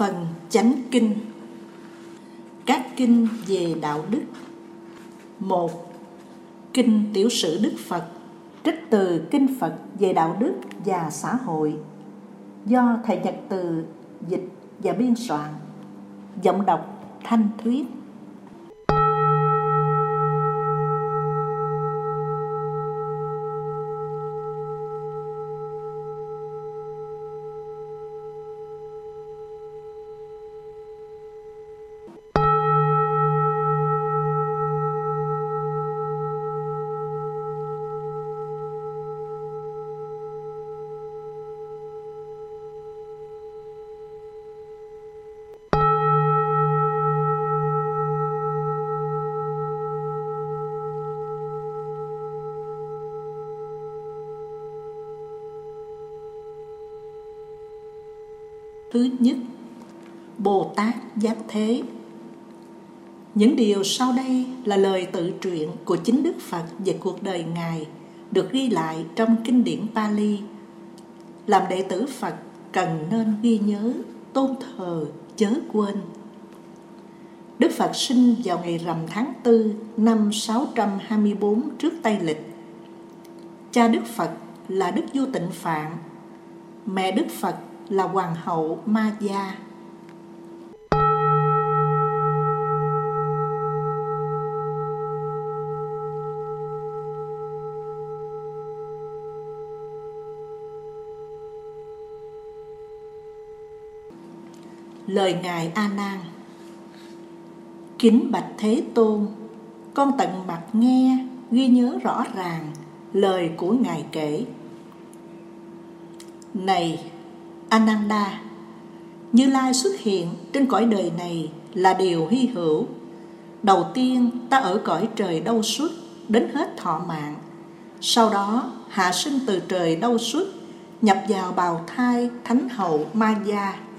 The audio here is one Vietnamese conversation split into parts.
Phần Chánh Kinh. Các kinh về đạo đức. Một, Kinh Tiểu sử Đức Phật, Trích từ Kinh Phật về đạo đức và xã hội. Do Thầy Nhật Từ dịch và biên soạn, Giọng đọc Thanh Thuyết. Thế Những điều sau đây là lời tự truyện của chính Đức Phật về cuộc đời Ngài được ghi lại trong kinh điển Pali. Làm đệ tử Phật cần nên ghi nhớ, tôn thờ, chớ quên. Đức Phật sinh vào ngày rằm tháng 4 năm 624 trước Tây Lịch. Cha Đức Phật là Đức Vua Tịnh Phạn, mẹ Đức Phật là hoàng hậu Ma Gia. Lời Ngài A Nan. Kính bạch Thế Tôn, con tận mặt nghe, ghi nhớ rõ ràng lời của Ngài kể. Này Ananda Như Lai xuất hiện trên cõi đời này là điều hy hữu. Đầu tiên ta ở cõi trời đau suốt đến hết thọ mạng. Sau đó hạ sinh từ trời đau suốt Nhập vào bào thai thánh hậu Ma Gia.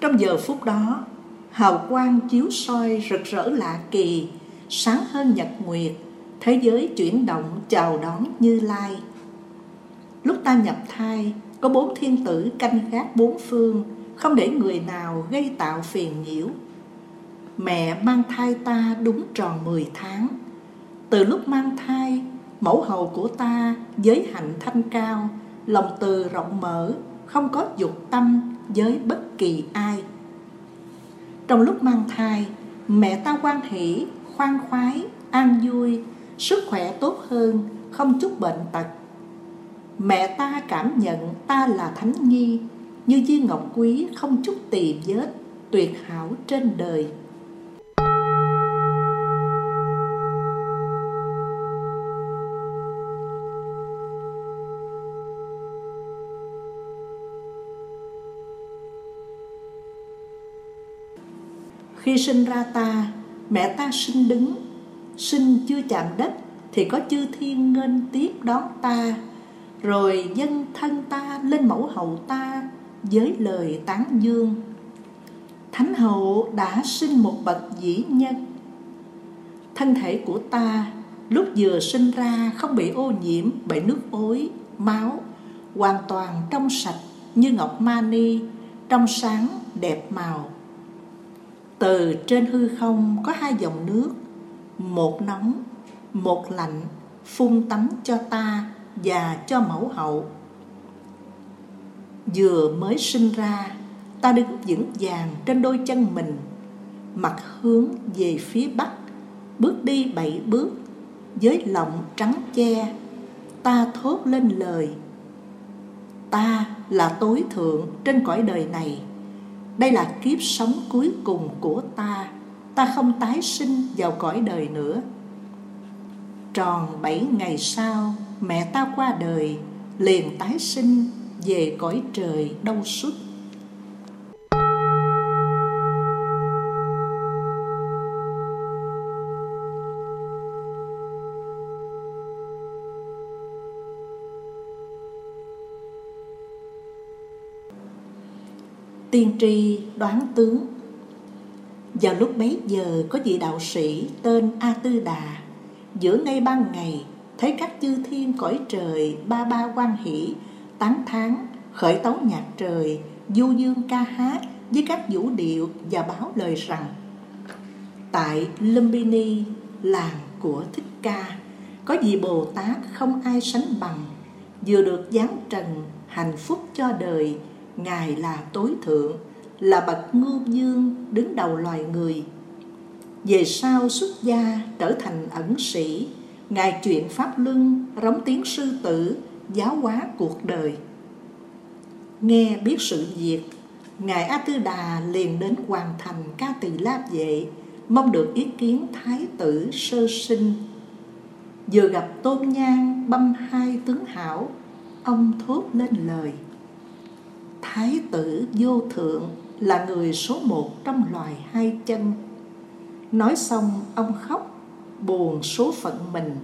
Trong giờ phút đó, Hào quang chiếu soi rực rỡ lạ kỳ, Sáng hơn nhật nguyệt, Thế giới chuyển động chào đón Như Lai. Lúc ta nhập thai, có bốn thiên tử canh gác bốn phương, Không để người nào gây tạo phiền nhiễu. Mẹ mang thai ta đúng tròn 10 tháng. Từ lúc mang thai, Mẫu hầu của ta, giới hạnh thanh cao, Lòng từ rộng mở, Không có dục tâm với bất kỳ ai. Trong lúc mang thai Mẹ ta quan hỷ, khoan khoái, an vui Sức khỏe tốt hơn, không chút bệnh tật. Mẹ ta cảm nhận ta là thánh nhi Như viên ngọc quý không chút tỳ vết Tuyệt hảo trên đời. Khi sinh ra ta, mẹ ta sinh đứng Sinh chưa chạm đất Thì có chư thiên nghênh tiếp đón ta. Rồi dân thân ta lên mẫu hậu ta với lời tán dương. Thánh hậu đã sinh một bậc dĩ nhân. Thân thể của ta lúc vừa sinh ra không bị ô nhiễm bởi nước ối máu hoàn toàn trong sạch như ngọc mani trong sáng đẹp màu từ trên hư không có hai dòng nước, một nóng, một lạnh, phun tắm cho ta và cho mẫu hậu. Vừa mới sinh ra, ta đứng vững vàng trên đôi chân mình, mặt hướng về phía bắc, bước đi bảy bước, với lòng trắng che, ta thốt lên lời, ta là tối thượng trên cõi đời này đây là kiếp sống cuối cùng của ta. Ta không tái sinh vào cõi đời nữa. Tròn bảy ngày sau, mẹ ta qua đời, liền tái sinh về cõi trời đông suốt tiên tri đoán tướng. Vào lúc bấy giờ có vị đạo sĩ tên a tư đà giữa ngay ban ngày thấy các chư thiên cõi trời ba ba quan hỷ tán thán khởi tấu nhạc trời du dương ca hát với các vũ điệu và báo lời rằng tại Lumbini, làng của Thích Ca, có vị Bồ Tát không ai sánh bằng, vừa được giáng trần hạnh phúc cho đời, Ngài là tối thượng, là bậc ngưu dương đứng đầu loài người. Về sau xuất gia trở thành ẩn sĩ, Ngài chuyện Pháp Luân, rống tiếng sư tử, giáo hóa cuộc đời. Nghe biết sự việc, Ngài A Tư Đà liền đến hoàn thành ca tỳ láp vệ, mong được ý kiến thái tử sơ sinh. Vừa gặp tôn nhang băm hai tướng hảo, ông thốt lên lời. Thái tử vô thượng là người số một trong loài hai chân. Nói xong ông khóc, buồn số phận mình.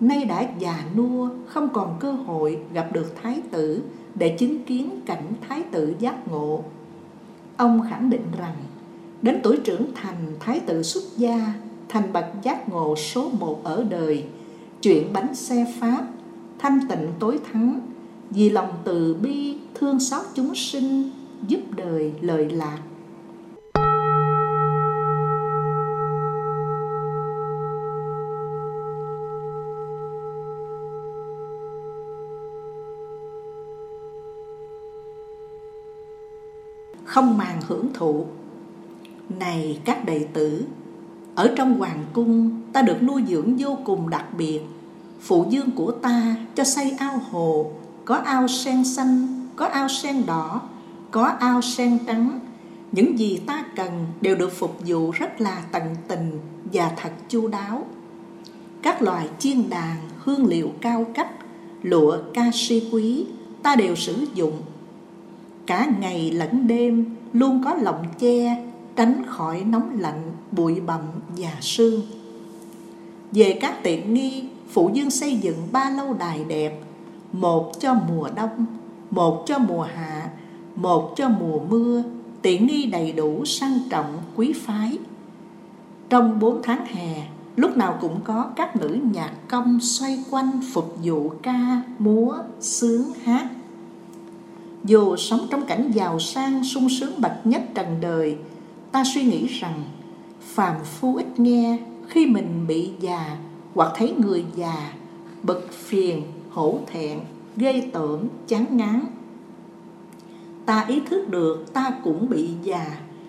Nay đã già nua, không còn cơ hội gặp được thái tử để chứng kiến cảnh thái tử giác ngộ. Ông khẳng định rằng, đến tuổi trưởng thành thái tử xuất gia, thành bậc giác ngộ số một ở đời, chuyện bánh xe Pháp, thanh tịnh tối thắng, vì lòng từ bi thương xót chúng sinh, giúp đời lợi lạc. Không màng hưởng thụ. Này các đệ tử, ở trong hoàng cung ta được nuôi dưỡng vô cùng đặc biệt. Phụ dương của ta cho xây ao hồ, có ao sen xanh có ao sen đỏ, có ao sen trắng. Những gì ta cần đều được phục vụ rất là tận tình và thật chu đáo. Các loài chiên đàn, hương liệu cao cấp, lụa, ca si quý, ta đều sử dụng. Cả ngày lẫn đêm luôn có lọng che, tránh khỏi nóng lạnh, bụi bặm và sương. Về các tiện nghi, phụ dương xây dựng ba lâu đài đẹp, một cho mùa đông một cho mùa hạ, một cho mùa mưa, tiện nghi đầy đủ, sang trọng, quý phái. Trong bốn tháng hè, lúc nào cũng có các nữ nhạc công xoay quanh phục vụ ca, múa, sướng, hát. Dù sống trong cảnh giàu sang, sung sướng bậc nhất trần đời, ta suy nghĩ rằng phàm phu ít nghe, khi mình bị già hoặc thấy người già bực phiền, hổ thẹn gây tởm, chán ngán. Ta ý thức được ta cũng bị già,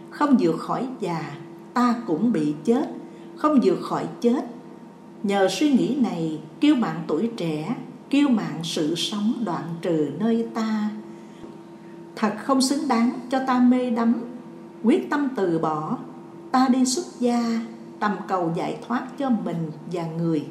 không vượt khỏi già, ta cũng bị chết, không vượt khỏi chết. Nhờ suy nghĩ này, kêu mạng tuổi trẻ, kêu mạng sự sống đoạn trừ nơi ta. Thật không xứng đáng cho ta mê đắm, quyết tâm từ bỏ. Ta đi xuất gia, tầm cầu giải thoát cho mình và người.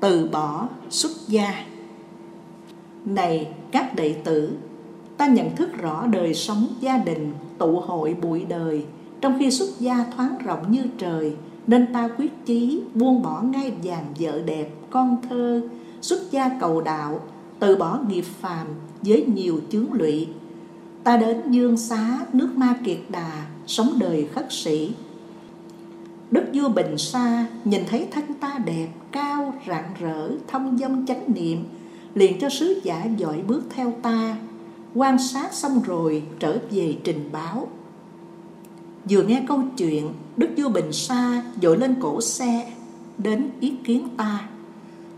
Từ bỏ xuất gia. Này các đệ tử, ta nhận thức rõ đời sống gia đình, tụ hội bụi đời. Trong khi xuất gia thoáng rộng như trời, nên ta quyết chí buông bỏ ngay vàng vợ đẹp, con thơ. Xuất gia cầu đạo, từ bỏ nghiệp phàm với nhiều chướng lụy. Ta đến dương xá, nước ma kiệt đà, sống đời khất sĩ vua Bình Sa nhìn thấy thân ta đẹp, cao, rạng rỡ, thông dong chánh niệm, liền cho sứ giả dội bước theo ta, quan sát xong rồi trở về trình báo. Vừa nghe câu chuyện, Đức vua Bình Sa dội lên cổ xe, đến ý kiến ta.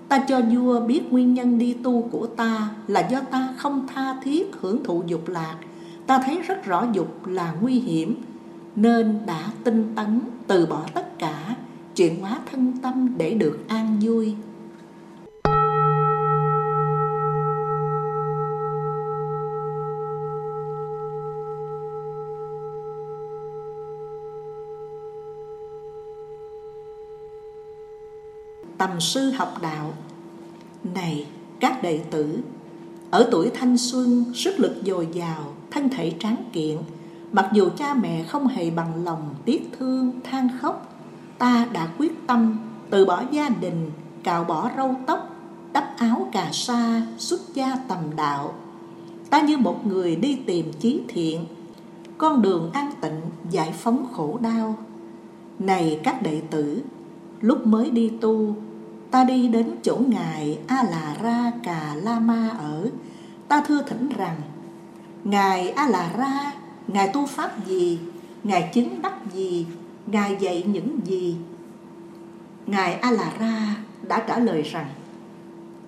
Ta cho vua biết nguyên nhân đi tu của ta là do ta không tha thiết hưởng thụ dục lạc. Ta thấy rất rõ dục là nguy hiểm, nên đã tinh tấn từ bỏ tất cả, chuyển hóa thân tâm để được an vui. Tầm sư học đạo. Này, các đệ tử, ở tuổi thanh xuân, sức lực dồi dào, thân thể tráng kiện Mặc dù cha mẹ không hề bằng lòng tiếc thương, than khóc, Ta đã quyết tâm từ bỏ gia đình, Cạo bỏ râu tóc, Đắp áo cà sa, Xuất gia tầm đạo. Ta như một người đi tìm chí thiện, con đường an tịnh giải phóng khổ đau. Này các đệ tử, lúc mới đi tu, ta đi đến chỗ ngài a là ra cà la ma ở. Ta thưa thỉnh rằng, ngài a là ra ngài tu pháp gì? Ngài chứng đắc gì? Ngài dạy những gì? Ngài A-la-ra đã trả lời rằng,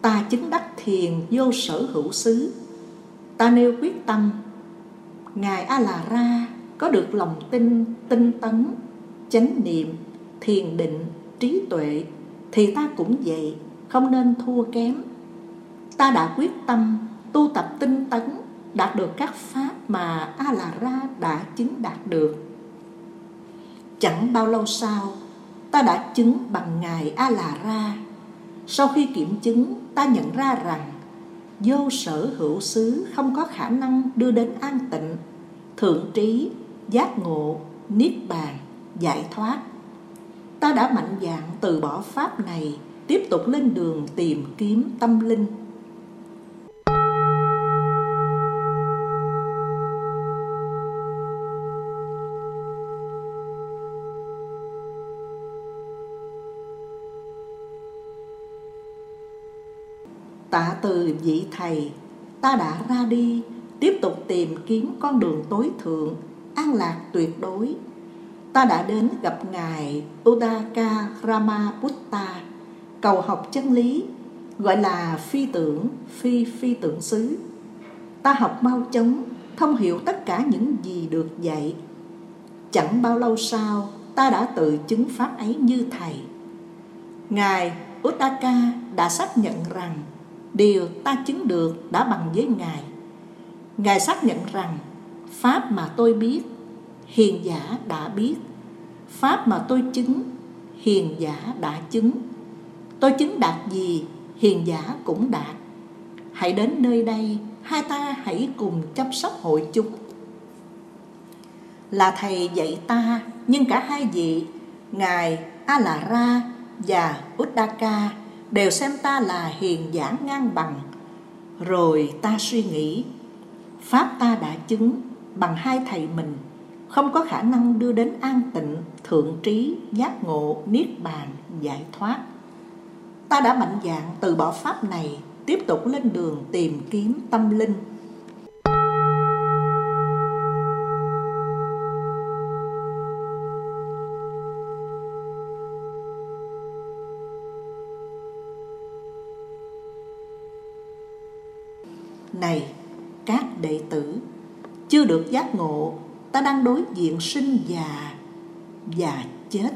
ta chứng đắc thiền vô sở hữu xứ. Ta nêu quyết tâm. Ngài A-la-ra có được lòng tin, tinh tấn, chánh niệm, thiền định, trí tuệ thì ta cũng vậy, không nên thua kém. Ta đã quyết tâm tu tập tinh tấn đạt được các pháp mà a la ra đã chứng đạt được. Chẳng bao lâu sau, ta đã chứng bằng ngài a la ra sau khi kiểm chứng, ta nhận ra rằng vô sở hữu xứ không có khả năng đưa đến an tịnh, thượng trí, giác ngộ, niết bàn, giải thoát. Ta đã mạnh dạn từ bỏ pháp này, tiếp tục lên đường tìm kiếm tâm linh. Từ vị thầy, ta đã ra đi, tiếp tục tìm kiếm con đường tối thượng, an lạc tuyệt đối. Ta đã đến gặp ngài Udaka Ramaputta, cầu học chân lý, gọi là phi tưởng, phi phi tưởng xứ. Ta học mau chóng, thông hiểu tất cả những gì được dạy. Chẳng bao lâu sau, ta đã tự chứng pháp ấy như thầy. Ngài Udaka đã xác nhận rằng điều ta chứng được đã bằng với ngài. Ngài xác nhận rằng, pháp mà tôi biết, hiền giả đã biết. Pháp mà tôi chứng, hiền giả đã chứng. Tôi chứng đạt gì, hiền giả cũng đạt. Hãy đến nơi đây, hai ta hãy cùng chăm sóc hội chúng. Là thầy dạy ta, nhưng cả hai vị, ngài a la ra và uddaka đều xem ta là hiền giả ngang bằng. Rồi ta suy nghĩ, pháp ta đã chứng bằng hai thầy mình, không có khả năng đưa đến an tịnh, thượng trí, giác ngộ, niết bàn, giải thoát. Ta đã mạnh dạn từ bỏ pháp này, tiếp tục lên đường tìm kiếm tâm linh. Này, các đệ tử, chưa được giác ngộ, ta đang đối diện sinh già và chết.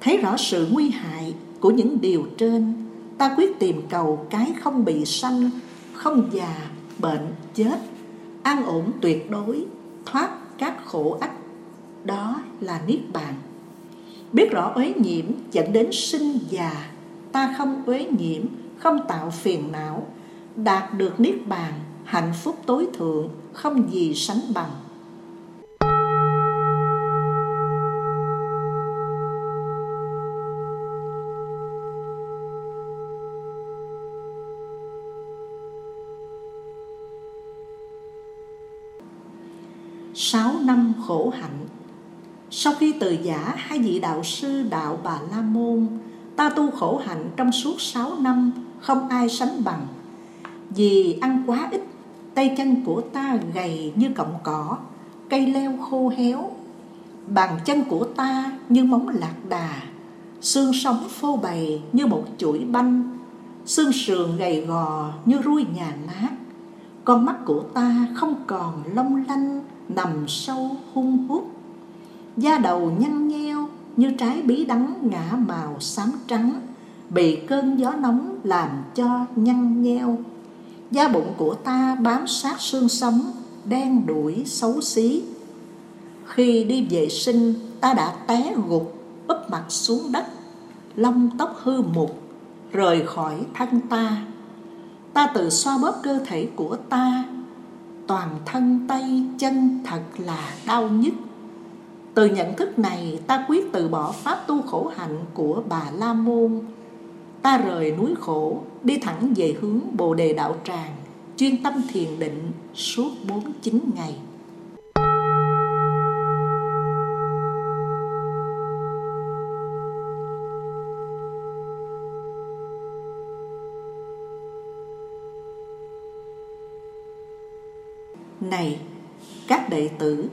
Thấy rõ sự nguy hại của những điều trên, ta quyết tìm cầu cái không bị sanh, không già, bệnh, chết, an ổn tuyệt đối, thoát các khổ ách. Đó là niết bàn. Biết rõ uế nhiễm dẫn đến sinh già, ta không uế nhiễm, không tạo phiền não đạt được niết bàn, hạnh phúc tối thượng, không gì sánh bằng. Sáu năm khổ hạnh. Sau khi từ giả hai vị đạo sư đạo bà la môn, ta tu khổ hạnh trong suốt sáu năm, không ai sánh bằng vì ăn quá ít, tay chân của ta gầy như cọng cỏ, cây leo khô héo. Bàn chân của ta như móng lạc đà, xương sống phô bày như một chuỗi banh. Xương sườn gầy gò như ruôi nhà nát. Con mắt của ta không còn long lanh, nằm sâu hung hút. Da đầu nhăn nheo như trái bí đắng ngã màu xám trắng, bị cơn gió nóng làm cho nhăn nheo da bụng của ta bám sát xương sống, đen đuổi xấu xí. Khi đi vệ sinh, ta đã té gục, úp mặt xuống đất. Lông tóc hư mục, rời khỏi thân ta. Ta tự xoa bóp cơ thể của ta. Toàn thân, tay, chân thật là đau nhức. Từ nhận thức này, ta quyết từ bỏ pháp tu khổ hạnh của bà la môn ta rời núi khổ, đi thẳng về hướng bồ đề đạo tràng, chuyên tâm thiền định suốt 49 ngày. Này, các đệ tử,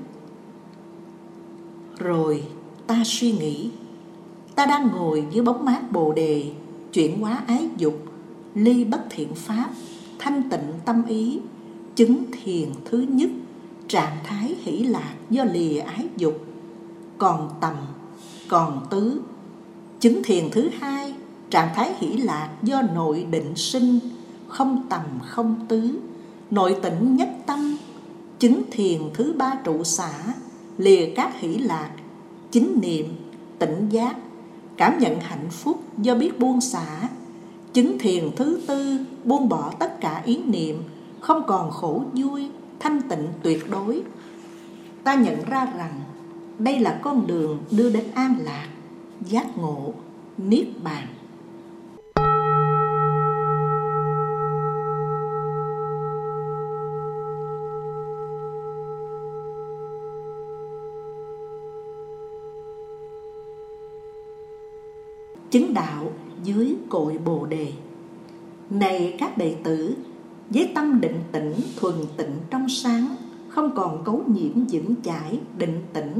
rồi ta suy nghĩ, ta đang ngồi dưới bóng mát bồ đề chuyển hóa ái dục, ly bất thiện pháp thanh tịnh tâm ý, chứng thiền thứ nhất, trạng thái hỷ lạc do lìa ái dục, còn tầm, còn tứ. Chứng thiền thứ hai, trạng thái hỷ lạc do nội định sinh, không tầm, không tứ. Nội tỉnh nhất tâm, chứng thiền thứ ba trụ xả, lìa các hỷ lạc, chính niệm, tỉnh giác cảm nhận hạnh phúc do biết buông xả. Chứng thiền thứ tư, buông bỏ tất cả ý niệm, không còn khổ vui, thanh tịnh tuyệt đối. Ta nhận ra rằng đây là con đường đưa đến an lạc, giác ngộ, niết bàn. Chứng đạo dưới cội bồ đề. Này các đệ tử, với tâm định tĩnh, thuần tịnh trong sáng, không còn cấu nhiễm vững chãi định tĩnh,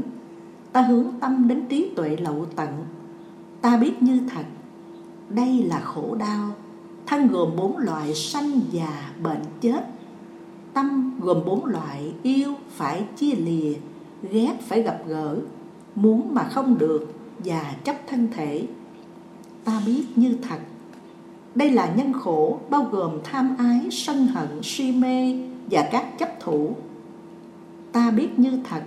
ta hướng tâm đến trí tuệ lậu tận. Ta biết như thật, đây là khổ đau, thân gồm bốn loại sanh già bệnh chết. Tâm gồm bốn loại, yêu phải chia lìa, ghét phải gặp gỡ, muốn mà không được và chấp thân thể ta biết như thật. Đây là nhân khổ bao gồm tham ái, sân hận, si mê và các chấp thủ. Ta biết như thật,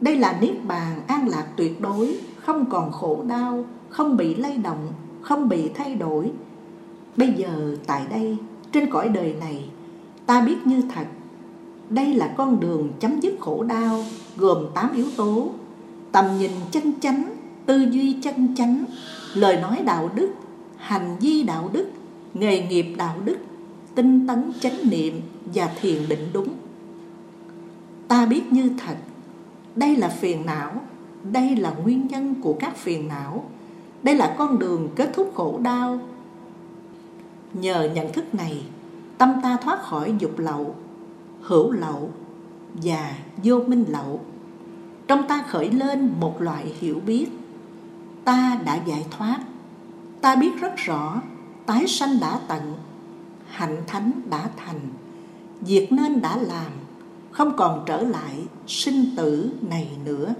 đây là niết bàn an lạc tuyệt đối, không còn khổ đau, không bị lay động, không bị thay đổi. Bây giờ, tại đây, trên cõi đời này, ta biết như thật, đây là con đường chấm dứt khổ đau, gồm 8 yếu tố. Tầm nhìn chân chánh, tư duy chân chánh lời nói đạo đức, hành vi đạo đức, nghề nghiệp đạo đức, tinh tấn chánh niệm và thiền định đúng. Ta biết như thật, đây là phiền não, đây là nguyên nhân của các phiền não, đây là con đường kết thúc khổ đau. Nhờ nhận thức này, tâm ta thoát khỏi dục lậu, hữu lậu và vô minh lậu. Trong ta khởi lên một loại hiểu biết ta đã giải thoát. Ta biết rất rõ, tái sanh đã tận, hạnh thánh đã thành. Việc nên đã làm, không còn trở lại sinh tử này nữa.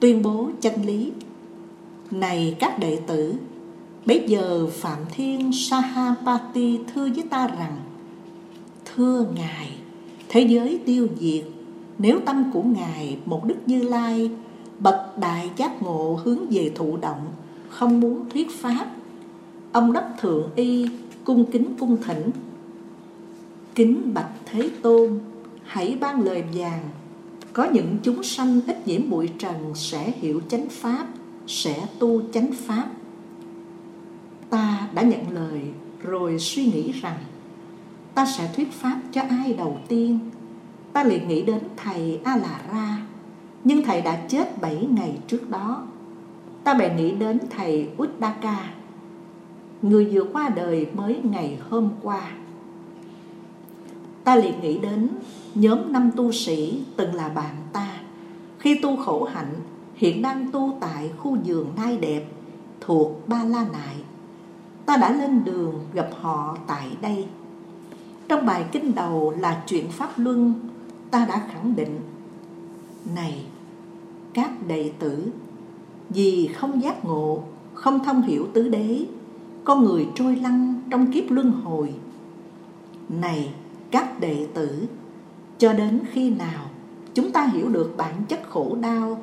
Tuyên bố chân lý này các đệ tử. Bây giờ Phạm Thiên Sahapati thưa với ta rằng Thưa Ngài, thế giới tiêu diệt Nếu tâm của Ngài một Đức Như Lai Bậc đại giác ngộ hướng về thụ động Không muốn thuyết pháp Ông đắp thượng y cung kính cung thỉnh. Kính bạch Thế Tôn Hãy ban lời vàng Có những chúng sanh ít nhiễm bụi trần Sẽ hiểu chánh pháp. Sẽ tu chánh pháp. Ta đã nhận lời rồi suy nghĩ rằng, ta sẽ thuyết pháp cho ai đầu tiên? Ta liền nghĩ đến thầy a La ra nhưng thầy đã chết bảy ngày trước đó. Ta bèn nghĩ đến thầy uddaka người vừa qua đời mới ngày hôm qua. Ta liền nghĩ đến nhóm năm tu sĩ từng là bạn ta. Khi tu khổ hạnh hiện đang tu tại khu vườn nai đẹp, thuộc ba la nại. Ta đã lên đường gặp họ tại đây. Trong bài kinh đầu là chuyện pháp luân, ta đã khẳng định, này, các đệ tử, vì không giác ngộ, không thông hiểu tứ đế con người trôi lăn trong kiếp luân hồi. Này, các đệ tử, cho đến khi nào chúng ta hiểu được bản chất khổ đau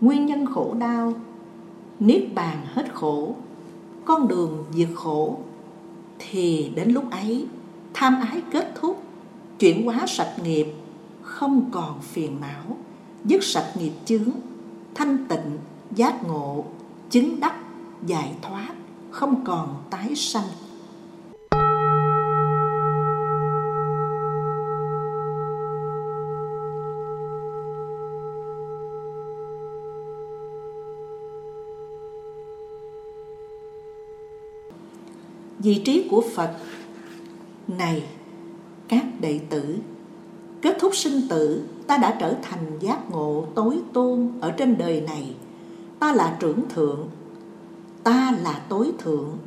nguyên nhân khổ đau, niết bàn hết khổ, con đường diệt khổ, thì đến lúc ấy, tham ái kết thúc, chuyển hóa sạch nghiệp, không còn phiền não, dứt sạch nghiệp chướng, thanh tịnh, giác ngộ, chứng đắc, giải thoát, không còn tái sanh. Vị trí của phật. Này, các đệ tử, kết thúc sinh tử, ta đã trở thành giác ngộ tối tôn ở trên đời này. Ta là trưởng thượng, ta là tối thượng.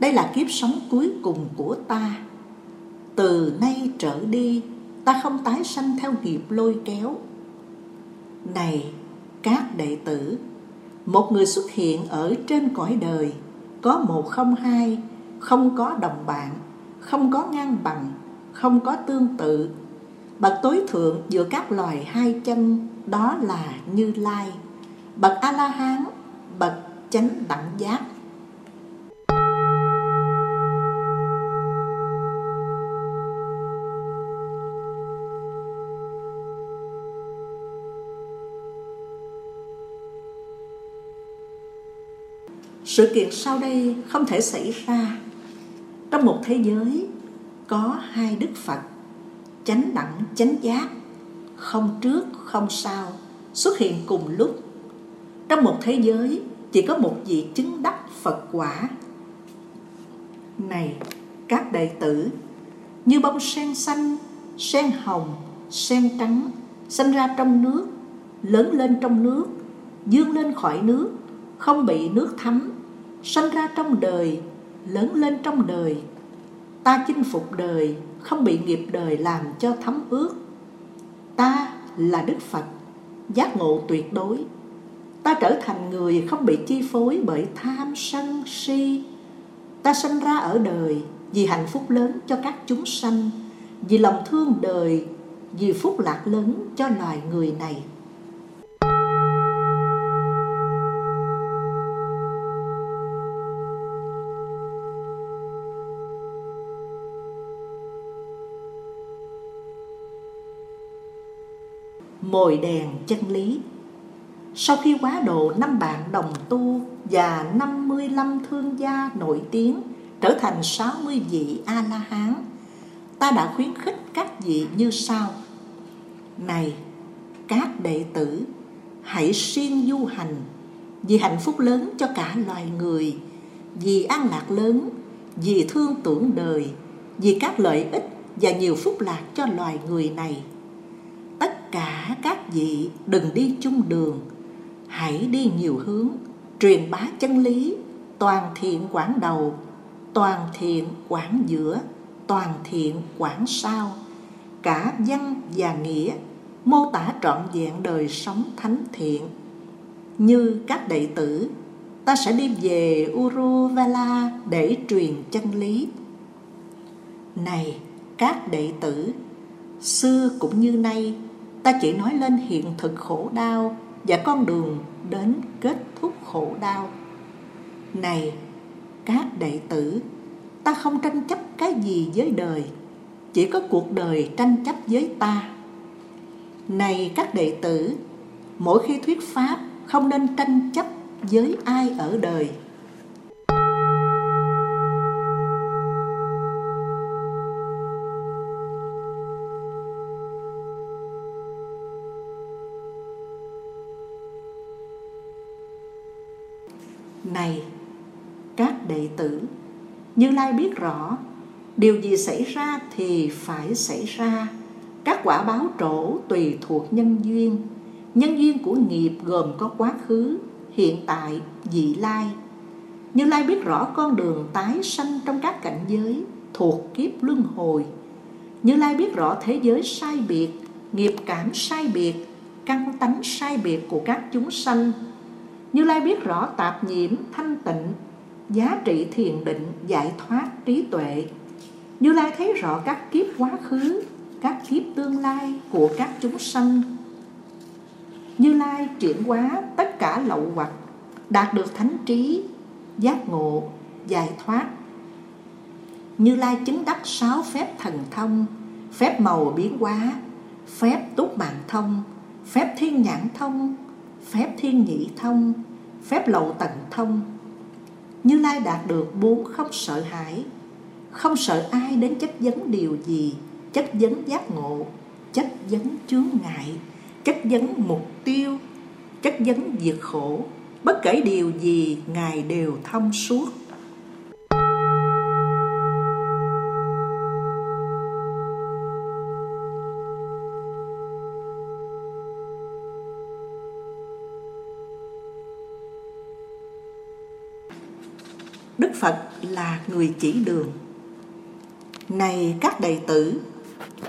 Đây là kiếp sống cuối cùng của ta. Từ nay trở đi, ta không tái sanh theo nghiệp lôi kéo. Này, các đệ tử, một người xuất hiện ở trên cõi đời có một không hai không có đồng bạn, không có ngang bằng, không có tương tự. Bậc tối thượng giữa các loài hai chân, đó là như lai. Bậc a la hán bậc chánh đẳng giác. Sự kiện sau đây không thể xảy ra trong một thế giới có hai đức phật, chánh đẳng, chánh giác, không trước, không sau, xuất hiện cùng lúc. Trong một thế giới chỉ có một vị chứng đắc phật quả. Này, các đệ tử, như bông sen xanh, sen hồng, sen trắng, sinh ra trong nước, lớn lên trong nước, dương lên khỏi nước, không bị nước thấm, sinh ra trong đời lớn lên trong đời. Ta chinh phục đời, không bị nghiệp đời làm cho thấm ướt. Ta là đức phật, giác ngộ tuyệt đối. Ta trở thành người không bị chi phối bởi tham sân si. Ta sinh ra ở đời vì hạnh phúc lớn cho các chúng sanh, vì lòng thương đời, vì phúc lạc lớn cho loài người này. Mồi đèn chân lý sau khi quá độ năm bạn đồng tu và 55 thương gia nổi tiếng trở thành 60 vị A-la-hán, ta đã khuyến khích các vị như sau. Này, các đệ tử, hãy siêng du hành vì hạnh phúc lớn cho cả loài người, vì an lạc lớn, vì thương tưởng đời, vì các lợi ích và nhiều phúc lạc cho loài người này cả các vị đừng đi chung đường. Hãy đi nhiều hướng, truyền bá chân lý, toàn thiện quảng đầu, toàn thiện quảng giữa, toàn thiện quảng sau. Cả văn và nghĩa mô tả trọn vẹn đời sống thánh thiện. Như các đệ tử, ta sẽ đi về Uruvala để truyền chân lý. Này các đệ tử, xưa cũng như nay ta chỉ nói lên hiện thực khổ đau và con đường đến kết thúc khổ đau. Này, các đệ tử, ta không tranh chấp cái gì với đời, chỉ có cuộc đời tranh chấp với ta. Này các đệ tử, mỗi khi thuyết pháp không nên tranh chấp với ai ở đời. Này. Các đệ tử, như lai biết rõ, điều gì xảy ra thì phải xảy ra. Các quả báo trổ tùy thuộc nhân duyên. Nhân duyên của nghiệp gồm có quá khứ, hiện tại, vị lai. Như lai biết rõ con đường tái sanh trong các cảnh giới thuộc kiếp luân hồi. Như lai biết rõ thế giới sai biệt, nghiệp cảm sai biệt, căn tánh sai biệt của các chúng sanh như Lai biết rõ tạp nhiễm, thanh tịnh, giá trị thiền định, giải thoát, trí tuệ. Như Lai thấy rõ các kiếp quá khứ, các kiếp tương lai của các chúng sanh. Như Lai chuyển hóa tất cả lậu hoặc, đạt được thánh trí, giác ngộ, giải thoát. Như Lai chứng đắc sáu phép thần thông, phép màu biến hóa, phép túc mạng thông, phép thiên nhãn thông, phép thiên nhị thông, phép lậu tận thông. Như Lai đạt được bốn không sợ hãi, không sợ ai đến chất vấn điều gì, chất vấn giác ngộ, chất vấn chướng ngại, chất vấn mục tiêu, chất vấn diệt khổ. Bất kể điều gì, Ngài đều thông suốt. Phật là người chỉ đường. Này các đệ tử,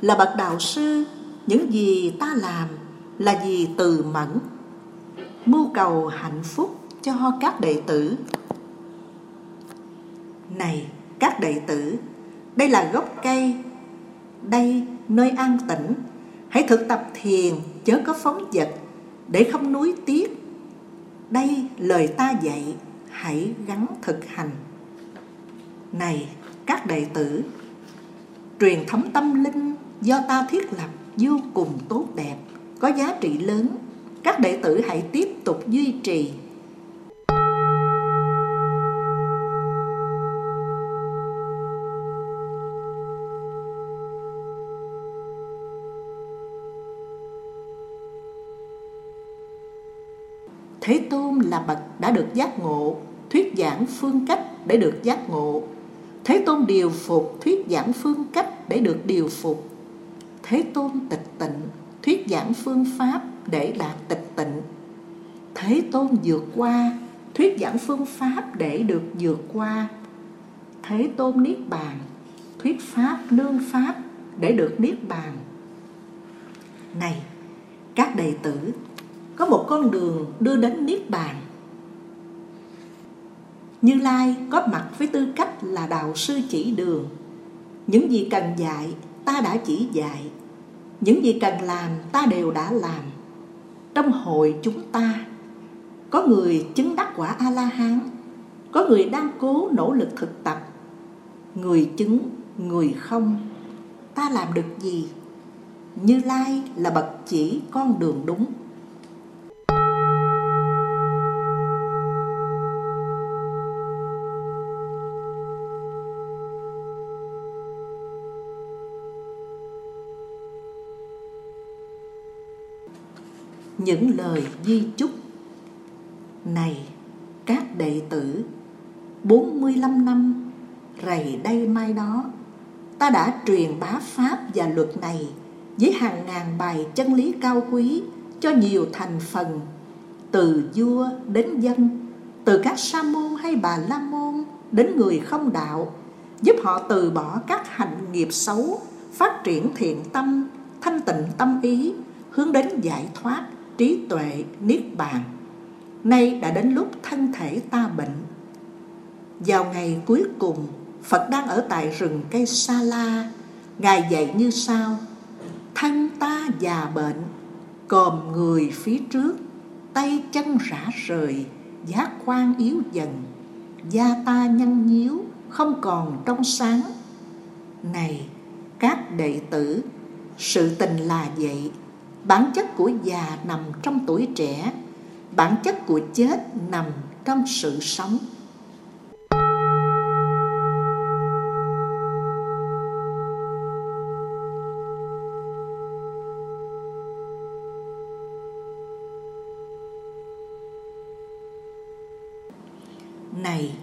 là bậc đạo sư, những gì ta làm là gì từ mẫn, mưu cầu hạnh phúc cho các đệ tử. Này các đệ tử, đây là gốc cây, đây nơi an tĩnh, hãy thực tập thiền chớ có phóng dật để không nuối tiếc. Đây lời ta dạy, hãy gắn thực hành. Này các đệ tử, truyền thống tâm linh do ta thiết lập vô cùng tốt đẹp, có giá trị lớn. Các đệ tử hãy tiếp tục duy trì Thế Tôn là bậc đã được giác ngộ, thuyết giảng phương cách để được giác ngộ. Thế Tôn điều phục, thuyết giảng phương cách để được điều phục. Thế Tôn tịch tịnh, thuyết giảng phương pháp để đạt tịch tịnh. Thế Tôn vượt qua, thuyết giảng phương pháp để được vượt qua. Thế Tôn niết bàn, thuyết pháp nương pháp để được niết bàn. Này, các đệ tử có một con đường đưa đến niết bàn như lai có mặt với tư cách là đạo sư chỉ đường. Những gì cần dạy, ta đã chỉ dạy. Những gì cần làm, ta đều đã làm. Trong hội chúng ta, có người chứng đắc quả a la hán có người đang cố nỗ lực thực tập. Người chứng, người không, ta làm được gì? Như lai là bậc chỉ con đường đúng. Những lời di chúc. Này, các đệ tử 45 năm rày đây mai đó, ta đã truyền bá pháp và luật này với hàng ngàn bài chân lý cao quý cho nhiều thành phần, từ vua đến dân, từ các sa môn hay bà la môn đến người không đạo, giúp họ từ bỏ các hành nghiệp xấu, phát triển thiện tâm, thanh tịnh tâm ý, hướng đến giải thoát trí tuệ niết bàn. Nay đã đến lúc thân thể ta bệnh. Vào ngày cuối cùng, phật đang ở tại rừng cây sa la. Ngài dạy như sau, thân ta già bệnh, còm người phía trước, tay chân rã rời, giác quan yếu dần, da ta nhăn nhíu, không còn trong sáng. Này, các đệ tử, sự tình là vậy bản chất của già nằm trong tuổi trẻ. Bản chất của chết nằm trong sự sống. Này,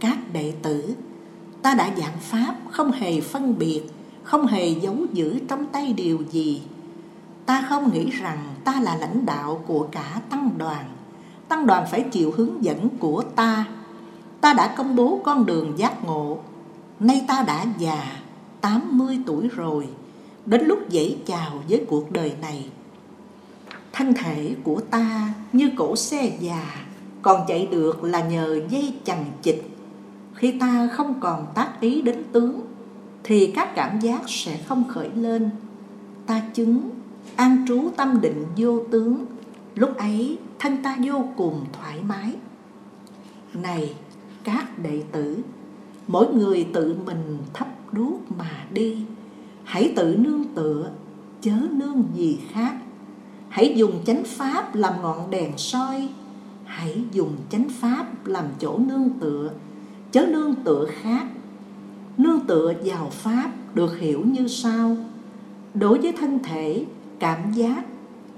các đệ tử, ta đã giảng pháp không hề phân biệt, không hề giấu giữ trong tay điều gì ta không nghĩ rằng ta là lãnh đạo của cả tăng đoàn. Tăng đoàn phải chịu hướng dẫn của ta. Ta đã công bố con đường giác ngộ. Nay ta đã già 80 tuổi rồi. Đến lúc dễ chào với cuộc đời này, thân thể của ta như cổ xe già, còn chạy được là nhờ dây chằng chịch khi ta không còn tác ý đến tướng, thì các cảm giác sẽ không khởi lên. Ta chứng an trú tâm định vô tướng. Lúc ấy, thân ta vô cùng thoải mái. Này, các đệ tử, mỗi người tự mình thắp đuốc mà đi. Hãy tự nương tựa, chớ nương gì khác. Hãy dùng chánh pháp làm ngọn đèn soi. Hãy dùng chánh pháp làm chỗ nương tựa, chớ nương tựa khác. Nương tựa vào pháp được hiểu như sau. Đối với thân thể cảm giác,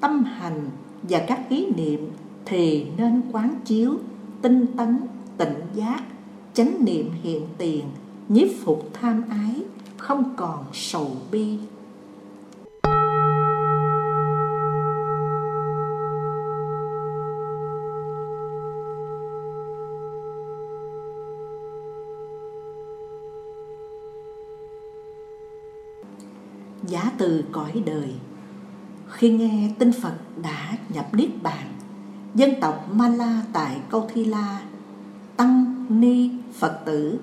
tâm hành và các ý niệm thì nên quán chiếu, tinh tấn, tỉnh giác, chánh niệm hiện tiền, nhiếp phục tham ái, không còn sầu bi. Giá từ cõi đời khi nghe tin Phật đã nhập Niết Bàn, dân tộc Mala tại Câu Thi La, tăng ni Phật tử,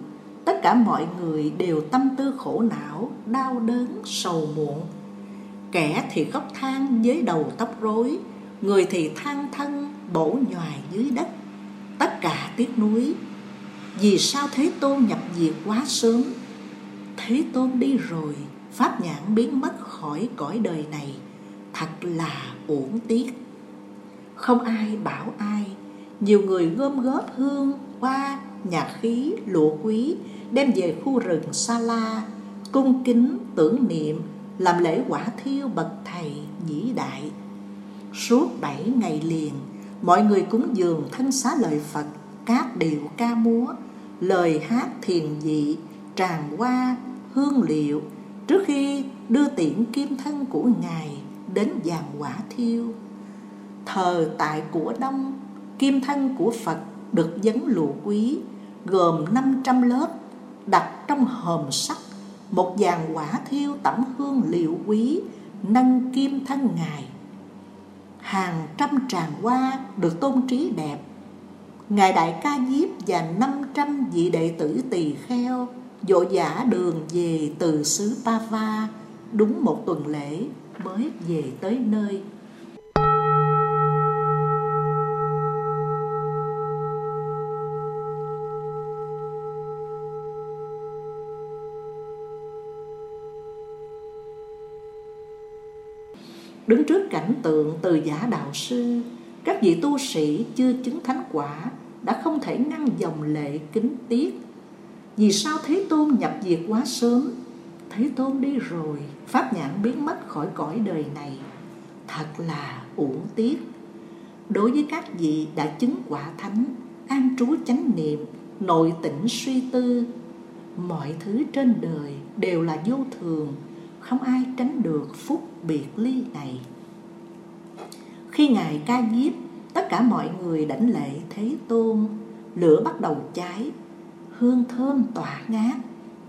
tất cả mọi người đều tâm tư khổ não, đau đớn, sầu muộn. Kẻ thì khóc than với đầu tóc rối, người thì than thân, bổ nhoài dưới đất. Tất cả tiếc nuối. Vì sao thế tôn nhập diệt quá sớm? Thế tôn đi rồi, pháp nhãn biến mất khỏi cõi đời này thật là uổng tiếc. Không ai bảo ai, nhiều người gom góp hương, hoa, nhạc khí, lụa quý, đem về khu rừng sa la, cung kính tưởng niệm, làm lễ quả thiêu bậc thầy vĩ đại. Suốt bảy ngày liền, mọi người cúng dường thân xá lợi phật, các điệu ca múa, lời hát thiền dị tràn hoa, hương liệu, trước khi đưa tiễn kim thân của ngài đến giàn quả thiêu. Thờ tại của đông, kim thân của phật được dấn lụa quý, gồm 500 lớp, đặt trong hòm sắt, một dàn quả thiêu tẩm hương liệu quý, nâng kim thân ngài. Hàng trăm tràng hoa được tôn trí đẹp. Ngài đại ca diếp và 500 vị đệ tử tỳ kheo dỗ giả đường về từ xứ Pava đúng một tuần lễ mới về tới nơi. Đứng trước cảnh tượng từ giả đạo sư, các vị tu sĩ chưa chứng thánh quả đã không thể ngăn dòng lệ kính tiếc. Vì sao thế tôn nhập diệt quá sớm? Thế tôn đi rồi pháp nhãn biến mất khỏi cõi đời này. Thật là uổng tiếc. Đối với các vị đã chứng quả thánh, an trú chánh niệm, nội tĩnh suy tư, mọi thứ trên đời đều là vô thường, không ai tránh được phút biệt ly này. Khi ngài ca diếp tất cả mọi người đảnh lễ thế tôn, lửa bắt đầu cháy, hương thơm tỏa ngát,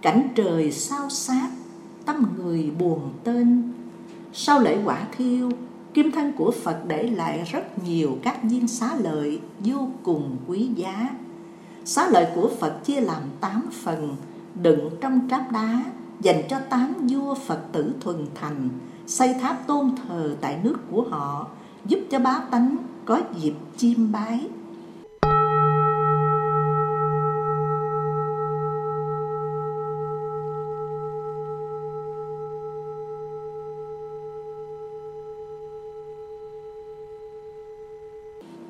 cảnh trời sao sát tâm người buồn tên. Sau lễ quả thiêu, kim thân của phật để lại rất nhiều các viên xá lợi vô cùng quý giá. Xá lợi của phật chia làm tám phần, đựng trong tráp đá, dành cho tám vua phật tử thuần thành, xây tháp tôn thờ tại nước của họ, giúp cho bá tánh có dịp chiêm bái.